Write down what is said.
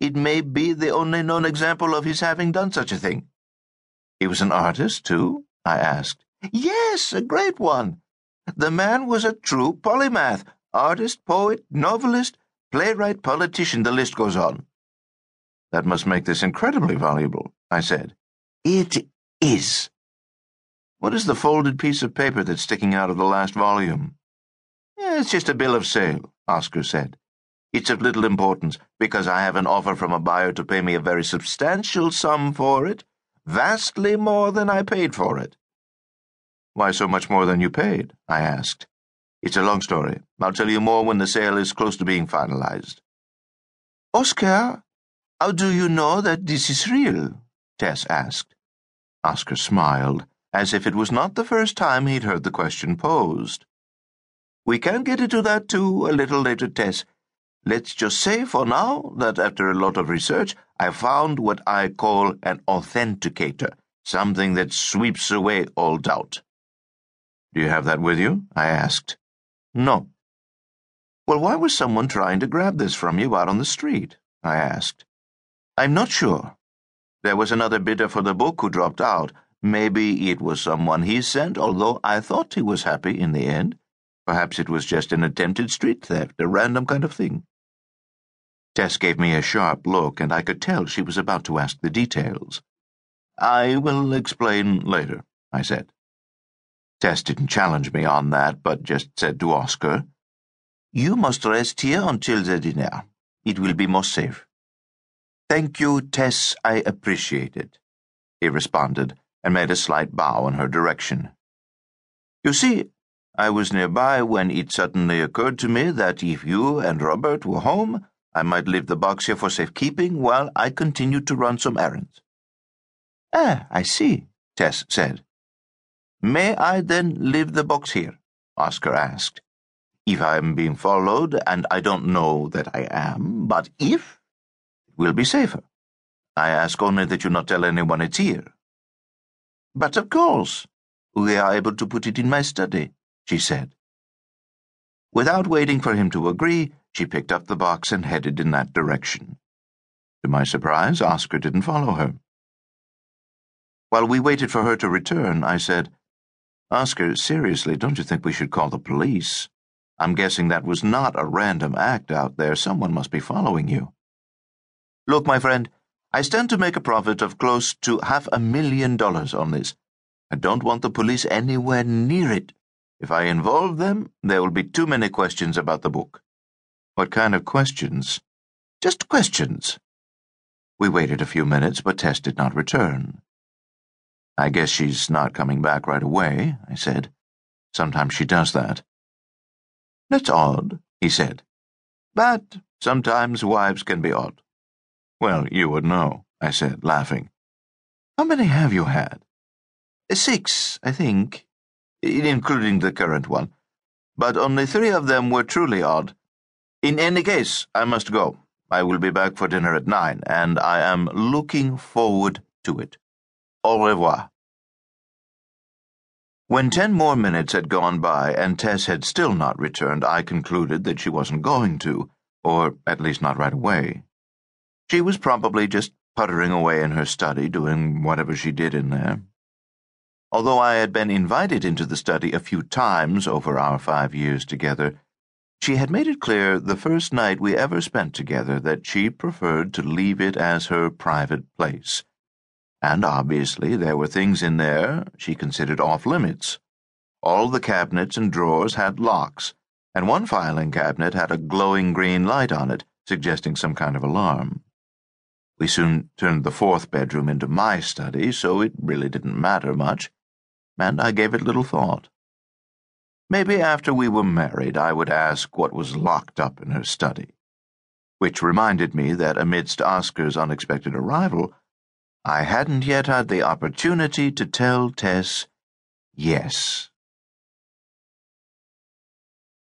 it may be the only known example of his having done such a thing. He was an artist, too? I asked. Yes, a great one. The man was a true polymath artist, poet, novelist, playwright, politician, the list goes on. That must make this incredibly valuable, I said. It is. What is the folded piece of paper that's sticking out of the last volume? Eh, it's just a bill of sale, Oscar said. It's of little importance, because I have an offer from a buyer to pay me a very substantial sum for it, vastly more than I paid for it. Why so much more than you paid? I asked. It's a long story. I'll tell you more when the sale is close to being finalized. Oscar, how do you know that this is real? Tess asked. Oscar smiled, as if it was not the first time he'd heard the question posed. We can get into that too a little later, Tess. Let's just say for now that after a lot of research, I found what I call an authenticator, something that sweeps away all doubt. Do you have that with you? I asked. No. Well, why was someone trying to grab this from you out on the street? I asked. I'm not sure. There was another bidder for the book who dropped out. Maybe it was someone he sent, although I thought he was happy in the end. Perhaps it was just an attempted street theft, a random kind of thing. Tess gave me a sharp look, and I could tell she was about to ask the details. I will explain later, I said. Tess didn't challenge me on that, but just said to Oscar, You must rest here until the dinner. It will be more safe. Thank you, Tess, I appreciate it, he responded, and made a slight bow in her direction. You see, I was nearby when it suddenly occurred to me that if you and Robert were home, I might leave the box here for safekeeping while I continued to run some errands. Ah, I see, Tess said. May I then leave the box here? Oscar asked. If I am being followed, and I don't know that I am, but if, it will be safer. I ask only that you not tell anyone it's here. But of course, we are able to put it in my study she said. Without waiting for him to agree, she picked up the box and headed in that direction. To my surprise, Oscar didn't follow her. While we waited for her to return, I said, Oscar, seriously, don't you think we should call the police? I'm guessing that was not a random act out there. Someone must be following you. Look, my friend, I stand to make a profit of close to half a million dollars on this. I don't want the police anywhere near it. If I involve them, there will be too many questions about the book. What kind of questions? Just questions. We waited a few minutes, but Tess did not return. I guess she's not coming back right away, I said. Sometimes she does that. That's odd, he said. But sometimes wives can be odd. Well, you would know, I said, laughing. How many have you had? Six, I think including the current one, but only three of them were truly odd. In any case, I must go. I will be back for dinner at nine, and I am looking forward to it. Au revoir. When ten more minutes had gone by and Tess had still not returned, I concluded that she wasn't going to, or at least not right away. She was probably just puttering away in her study, doing whatever she did in there. Although I had been invited into the study a few times over our five years together, she had made it clear the first night we ever spent together that she preferred to leave it as her private place. And obviously there were things in there she considered off limits. All the cabinets and drawers had locks, and one filing cabinet had a glowing green light on it, suggesting some kind of alarm. We soon turned the fourth bedroom into my study, so it really didn't matter much and I gave it little thought. Maybe after we were married, I would ask what was locked up in her study. Which reminded me that amidst Oscar's unexpected arrival, I hadn't yet had the opportunity to tell Tess yes.